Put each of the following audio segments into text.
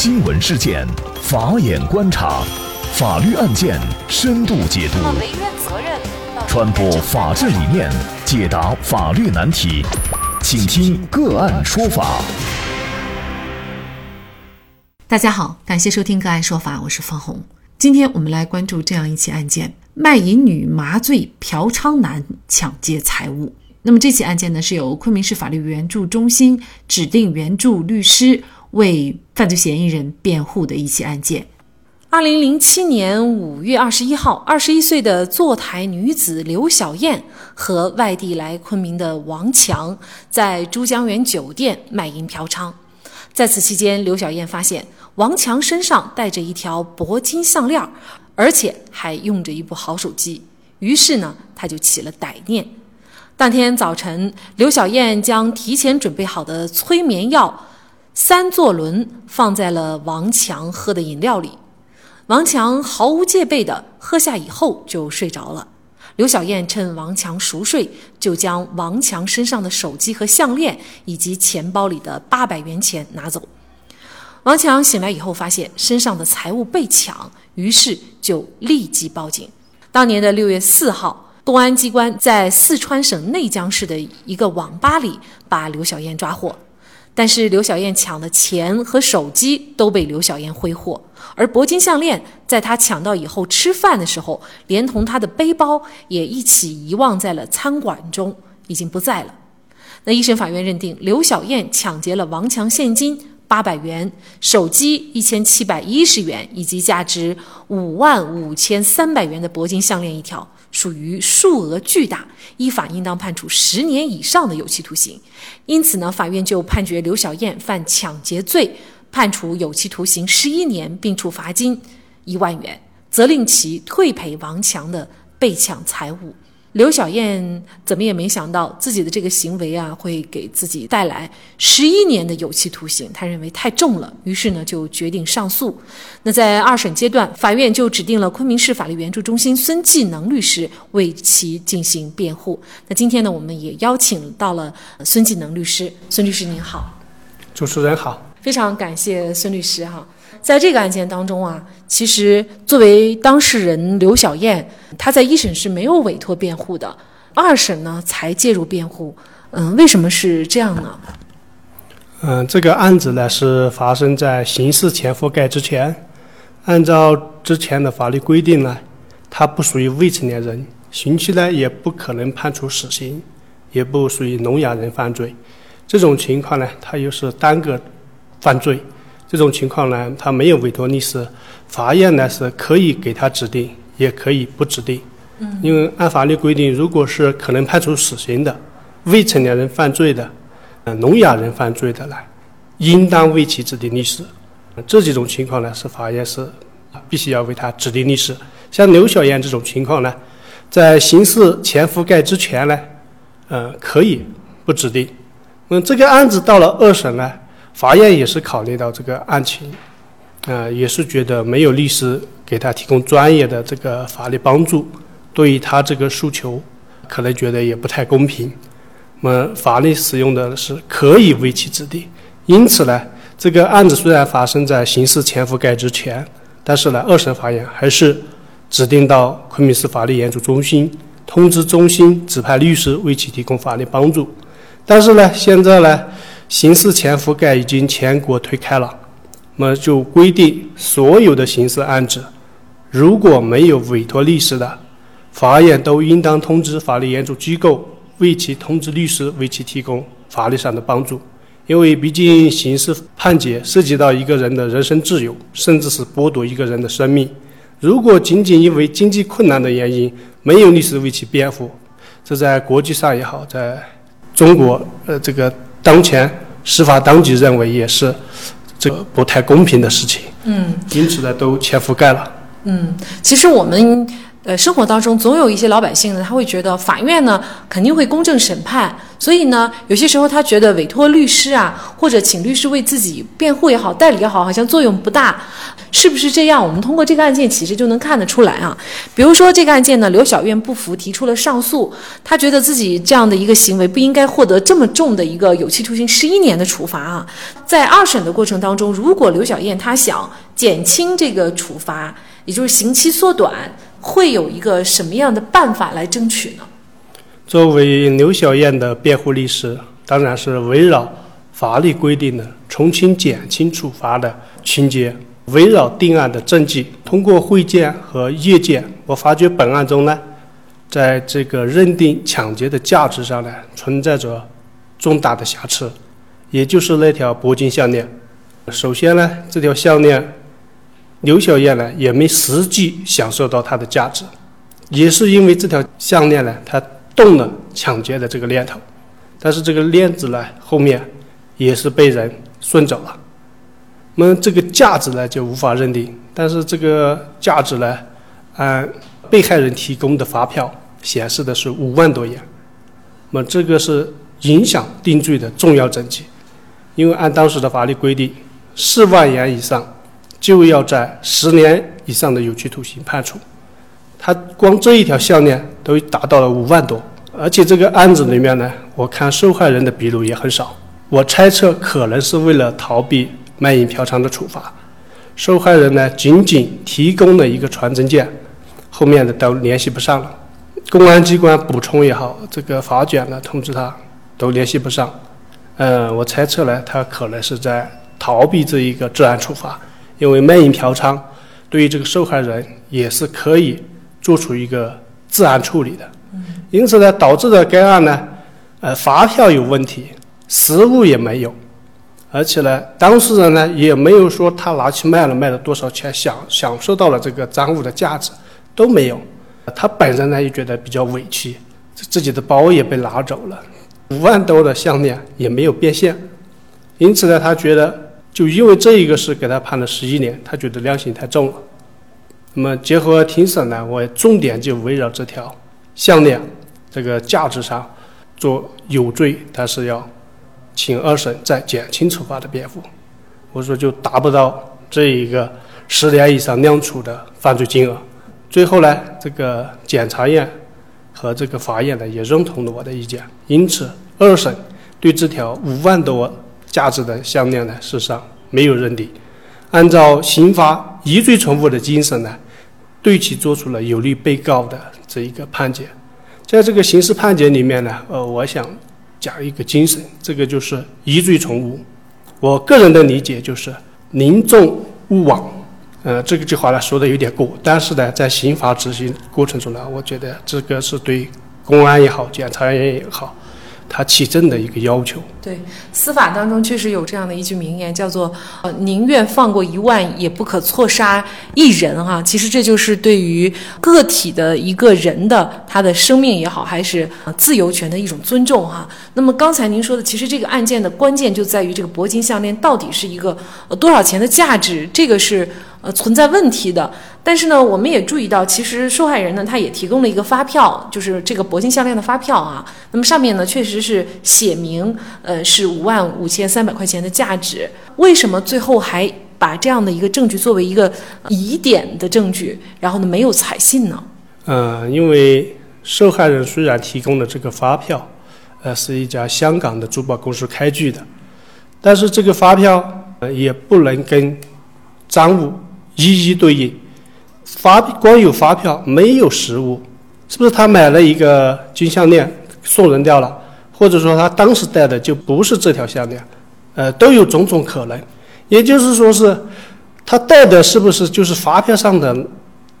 新闻事件，法眼观察，法律案件深度解读，传播法治理念，解答法律难题，请听个案说法。大家好，感谢收听个案说法，我是方红。今天我们来关注这样一起案件：卖淫女麻醉嫖娼男抢劫财物。那么这起案件呢，是由昆明市法律援助中心指定援助律师为犯罪嫌疑人辩护的一起案件。二零零七年五月二十一号，二十一岁的坐台女子刘小燕和外地来昆明的王强在珠江源酒店卖淫嫖娼。在此期间，刘小燕发现王强身上带着一条铂金项链，而且还用着一部好手机，于是呢，她就起了歹念。当天早晨，刘小燕将提前准备好的催眠药三唑仑放在了王强喝的饮料里。王强毫无戒备地喝下以后就睡着了。刘小燕趁王强熟睡，就将王强身上的手机和项链以及钱包里的八百元钱拿走。王强醒来以后发现身上的财物被抢，于是就立即报警。当年的六月四号。公安机关在四川省内江市的一个网吧里把刘小燕抓获，但是刘小燕抢的钱和手机都被刘小燕挥霍，而铂金项链在她抢到以后吃饭的时候，连同她的背包也一起遗忘在了餐馆中，已经不在了。那一审法院认定刘小燕抢劫了王强现金八百元、手机一千七百一十元以及价值五万五千三百元的铂金项链一条。属于数额巨大，依法应当判处十年以上的有期徒刑。因此呢，法院就判决刘小燕犯抢劫罪，判处有期徒刑十一年，并处罚金一万元，责令其退赔王强的被抢财物。刘小燕怎么也没想到自己的这个行为啊，会给自己带来十一年的有期徒刑。她认为太重了，于是呢就决定上诉。那在二审阶段，法院就指定了昆明市法律援助中心孙继能律师为其进行辩护。那今天呢，我们也邀请到了孙继能律师。孙律师您好，主持人好，非常感谢孙律师哈。在这个案件当中啊，其实作为当事人刘小燕，她在一审是没有委托辩护的，二审呢才介入辩护。嗯，为什么是这样呢？嗯，这个案子呢是发生在刑事前覆盖之前，按照之前的法律规定呢，他不属于未成年人，刑期呢也不可能判处死刑，也不属于聋哑人犯罪。这种情况呢，他又是单个犯罪。这种情况呢，他没有委托律师，法院呢是可以给他指定，也可以不指定。嗯，因为按法律规定，如果是可能判处死刑的未成年人犯罪的，呃，聋哑人犯罪的呢，应当为其指定律师。这几种情况呢，是法院是必须要为他指定律师。像刘小燕这种情况呢，在刑事前覆盖之前呢，呃，可以不指定。那这个案子到了二审呢？法院也是考虑到这个案情，呃，也是觉得没有律师给他提供专业的这个法律帮助，对于他这个诉求，可能觉得也不太公平。那么法律使用的是可以为其指定，因此呢，这个案子虽然发生在刑事前覆盖之前，但是呢，二审法院还是指定到昆明市法律援助中心，通知中心指派律师为其提供法律帮助。但是呢，现在呢。刑事前覆盖已经全国推开了，那么就规定所有的刑事案子，如果没有委托律师的，法院都应当通知法律援助机构为其通知律师为其提供法律上的帮助，因为毕竟刑事判决涉及到一个人的人身自由，甚至是剥夺一个人的生命。如果仅仅因为经济困难的原因没有律师为其辩护，这在国际上也好，在中国呃这个。当前司法当局认为也是这个不太公平的事情，嗯，因此呢都全覆盖了。嗯，其实我们呃，生活当中总有一些老百姓呢，他会觉得法院呢肯定会公正审判，所以呢，有些时候他觉得委托律师啊，或者请律师为自己辩护也好、代理也好，好像作用不大，是不是这样？我们通过这个案件其实就能看得出来啊。比如说这个案件呢，刘小燕不服，提出了上诉，他觉得自己这样的一个行为不应该获得这么重的一个有期徒刑十一年的处罚啊。在二审的过程当中，如果刘小燕她想减轻这个处罚，也就是刑期缩短。会有一个什么样的办法来争取呢？作为刘小燕的辩护律师，当然是围绕法律规定的从轻减轻处罚的情节，围绕定案的证据，通过会见和阅见，我发觉本案中呢，在这个认定抢劫的价值上呢，存在着重大的瑕疵，也就是那条铂金项链。首先呢，这条项链。刘小燕呢也没实际享受到它的价值，也是因为这条项链呢，她动了抢劫的这个念头，但是这个链子呢后面也是被人顺走了，那么这个价值呢就无法认定，但是这个价值呢，按被害人提供的发票显示的是五万多元，那么这个是影响定罪的重要证据，因为按当时的法律规定，四万元以上。就要在十年以上的有期徒刑判处，他光这一条项链都达到了五万多，而且这个案子里面呢，我看受害人的笔录也很少，我猜测可能是为了逃避卖淫嫖娼的处罚，受害人呢仅仅提供了一个传真件，后面的都联系不上了，公安机关补充也好，这个法卷呢通知他都联系不上，嗯，我猜测呢，他可能是在逃避这一个治安处罚。因为卖淫嫖娼，对于这个受害人也是可以做出一个治安处理的，因此呢，导致的该案呢，呃，发票有问题，实物也没有，而且呢，当事人呢也没有说他拿去卖了，卖了多少钱，享享受到了这个赃物的价值都没有，他本人呢也觉得比较委屈，自己的包也被拿走了，五万多的项链也没有变现，因此呢，他觉得。就因为这一个事给他判了十一年，他觉得量刑太重了。那么结合庭审呢，我重点就围绕这条项链这个价值上做有罪，但是要请二审再减轻处罚的辩护。我说就达不到这一个十年以上量处的犯罪金额。最后呢，这个检察院和这个法院呢也认同了我的意见，因此二审对这条五万多。价值的项链呢，事实上没有认定。按照刑法疑罪从无的精神呢，对其作出了有利被告的这一个判决。在这个刑事判决里面呢，呃，我想讲一个精神，这个就是疑罪从无。我个人的理解就是宁重勿枉。呃，这个句话呢说的有点过，但是呢，在刑法执行过程中呢，我觉得这个是对公安也好，检察院也好。他起证的一个要求。对，司法当中确实有这样的一句名言，叫做“呃，宁愿放过一万，也不可错杀一人”哈。其实这就是对于个体的一个人的他的生命也好，还是自由权的一种尊重哈。那么刚才您说的，其实这个案件的关键就在于这个铂金项链到底是一个呃多少钱的价值，这个是。呃，存在问题的，但是呢，我们也注意到，其实受害人呢，他也提供了一个发票，就是这个铂金项链的发票啊。那么上面呢，确实是写明，呃，是五万五千三百块钱的价值。为什么最后还把这样的一个证据作为一个疑点的证据，然后呢，没有采信呢？嗯，因为受害人虽然提供了这个发票，呃，是一家香港的珠宝公司开具的，但是这个发票呃也不能跟赃物。一一对应，发光有发票没有实物，是不是他买了一个金项链送人掉了，或者说他当时戴的就不是这条项链，呃，都有种种可能。也就是说是，他戴的是不是就是发票上的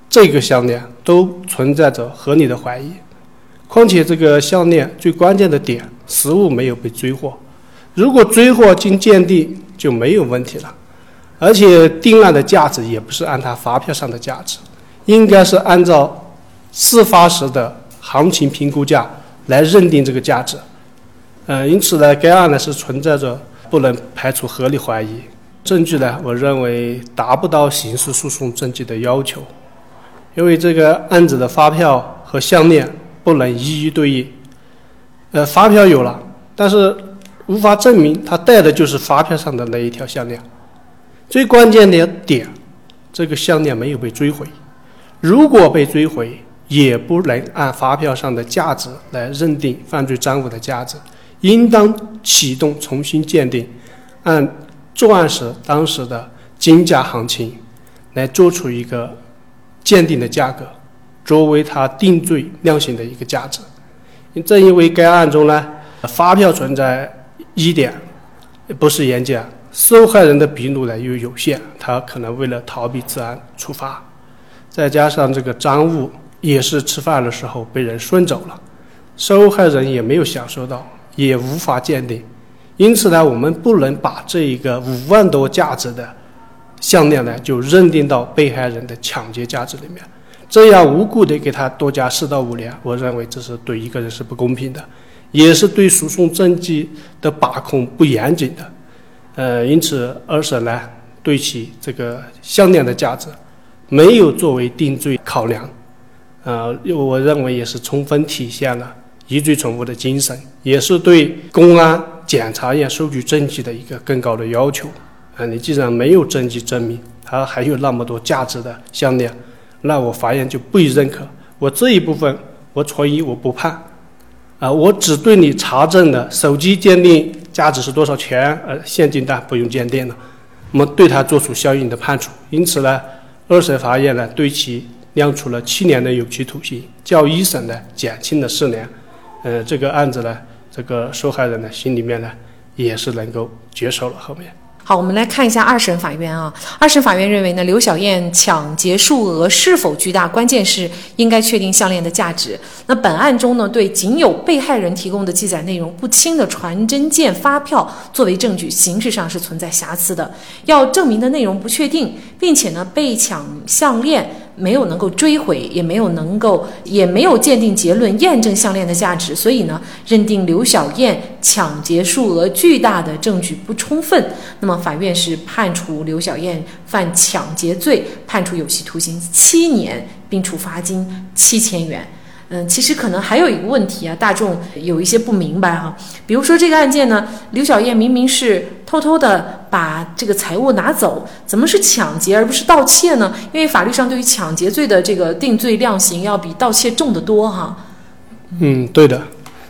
这个项链，都存在着合理的怀疑。况且这个项链最关键的点，实物没有被追获，如果追获经鉴定就没有问题了。而且定案的价值也不是按他发票上的价值，应该是按照事发时的行情评估价来认定这个价值。嗯，因此呢，该案呢是存在着不能排除合理怀疑，证据呢，我认为达不到刑事诉讼证据的要求。因为这个案子的发票和项链不能一一对应。呃，发票有了，但是无法证明他戴的就是发票上的那一条项链。最关键的点，这个项链没有被追回。如果被追回，也不能按发票上的价值来认定犯罪赃物的价值，应当启动重新鉴定，按作案时当时的金价行情来做出一个鉴定的价格，作为他定罪量刑的一个价值。正因为该案中呢，发票存在疑点，不是原件，受害人的笔录呢又有限，他可能为了逃避治安处罚，再加上这个赃物。也是吃饭的时候被人顺走了，受害人也没有享受到，也无法鉴定，因此呢，我们不能把这一个五万多价值的项链呢，就认定到被害人的抢劫价值里面，这样无故的给他多加四到五年，我认为这是对一个人是不公平的，也是对诉讼证据的把控不严谨的，呃，因此二审呢，对其这个项链的价值没有作为定罪考量。呃，我认为也是充分体现了疑罪从无的精神，也是对公安检察院收集证据的一个更高的要求。啊，你既然没有证据证明他还有那么多价值的项链，那我法院就不予认可。我这一部分我存疑，我不判。啊，我只对你查证的手机鉴定价值是多少钱，呃，现金的不用鉴定了，我们对他做出相应的判处。因此呢，二审法院呢对其。量处了七年的有期徒刑，较一审呢减轻了四年。呃，这个案子呢，这个受害人呢心里面呢也是能够接受了。后面。好，我们来看一下二审法院啊。二审法院认为呢，刘小燕抢劫数额是否巨大，关键是应该确定项链的价值。那本案中呢，对仅有被害人提供的记载内容不清的传真件、发票作为证据，形式上是存在瑕疵的。要证明的内容不确定，并且呢，被抢项链。没有能够追回，也没有能够，也没有鉴定结论验证项链的价值，所以呢，认定刘小燕抢劫数额巨大的证据不充分。那么，法院是判处刘小燕犯抢劫罪，判处有期徒刑七年，并处罚金七千元。嗯，其实可能还有一个问题啊，大众有一些不明白哈。比如说这个案件呢，刘小燕明明是偷偷的把这个财物拿走，怎么是抢劫而不是盗窃呢？因为法律上对于抢劫罪的这个定罪量刑要比盗窃重得多哈。嗯，对的，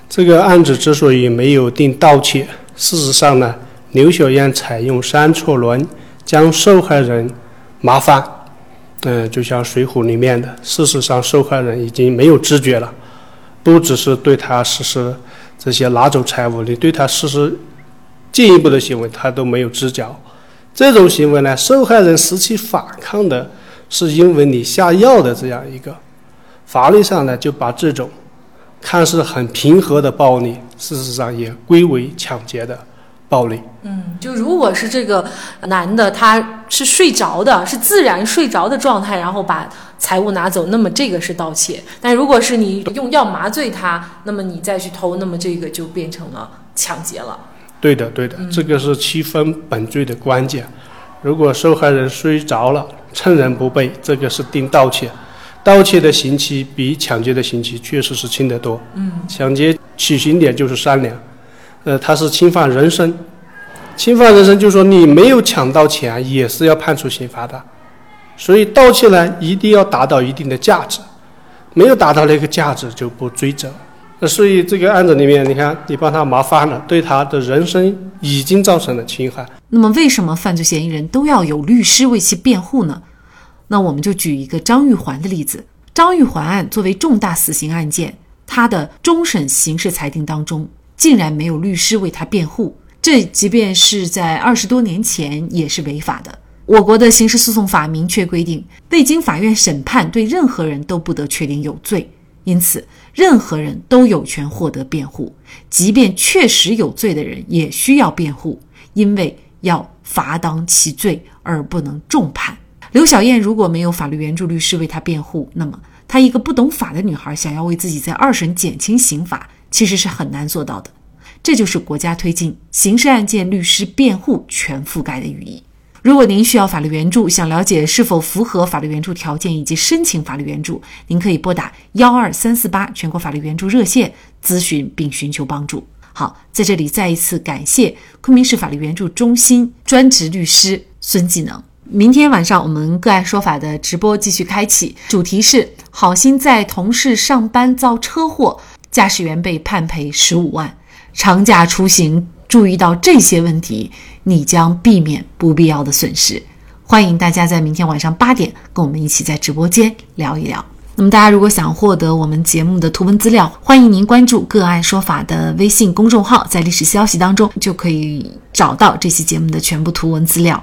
这个案子之所以没有定盗窃，事实上呢，刘小燕采用三错轮将受害人麻烦。嗯，就像《水浒》里面的，事实上受害人已经没有知觉了，不只是对他实施这些拿走财物，你对他实施进一步的行为，他都没有知觉。这种行为呢，受害人使起反抗的，是因为你下药的这样一个法律上呢，就把这种看似很平和的暴力，事实上也归为抢劫的。暴力，嗯，就如果是这个男的，他是睡着的，是自然睡着的状态，然后把财物拿走，那么这个是盗窃；但如果是你用药麻醉他，那么你再去偷，那么这个就变成了抢劫了。对的，对的，这个是区分本罪的关键。如果受害人睡着了，趁人不备，这个是定盗窃。盗窃的刑期比抢劫的刑期确实是轻得多。嗯，抢劫起刑点就是三年。呃，他是侵犯人身，侵犯人身，就是说你没有抢到钱，也是要判处刑罚的。所以盗窃呢，一定要达到一定的价值，没有达到那个价值就不追责。那所以这个案子里面，你看你帮他麻烦了，对他的人生已经造成了侵害。那么为什么犯罪嫌疑人都要有律师为其辩护呢？那我们就举一个张玉环的例子。张玉环案作为重大死刑案件，他的终审刑事裁定当中。竟然没有律师为他辩护，这即便是在二十多年前也是违法的。我国的刑事诉讼法明确规定，未经法院审判，对任何人都不得确定有罪。因此，任何人都有权获得辩护，即便确实有罪的人也需要辩护，因为要罚当其罪而不能重判。刘小燕如果没有法律援助律师为她辩护，那么她一个不懂法的女孩想要为自己在二审减轻刑罚。其实是很难做到的，这就是国家推进刑事案件律师辩护全覆盖的寓意。如果您需要法律援助，想了解是否符合法律援助条件以及申请法律援助，您可以拨打幺二三四八全国法律援助热线咨询并寻求帮助。好，在这里再一次感谢昆明市法律援助中心专职律师孙技能。明天晚上我们个案说法的直播继续开启，主题是好心在同事上班遭车祸，驾驶员被判赔十五万，长假出行。注意到这些问题，你将避免不必要的损失。欢迎大家在明天晚上八点跟我们一起在直播间聊一聊。那么，大家如果想获得我们节目的图文资料，欢迎您关注“个案说法”的微信公众号，在历史消息当中就可以找到这期节目的全部图文资料。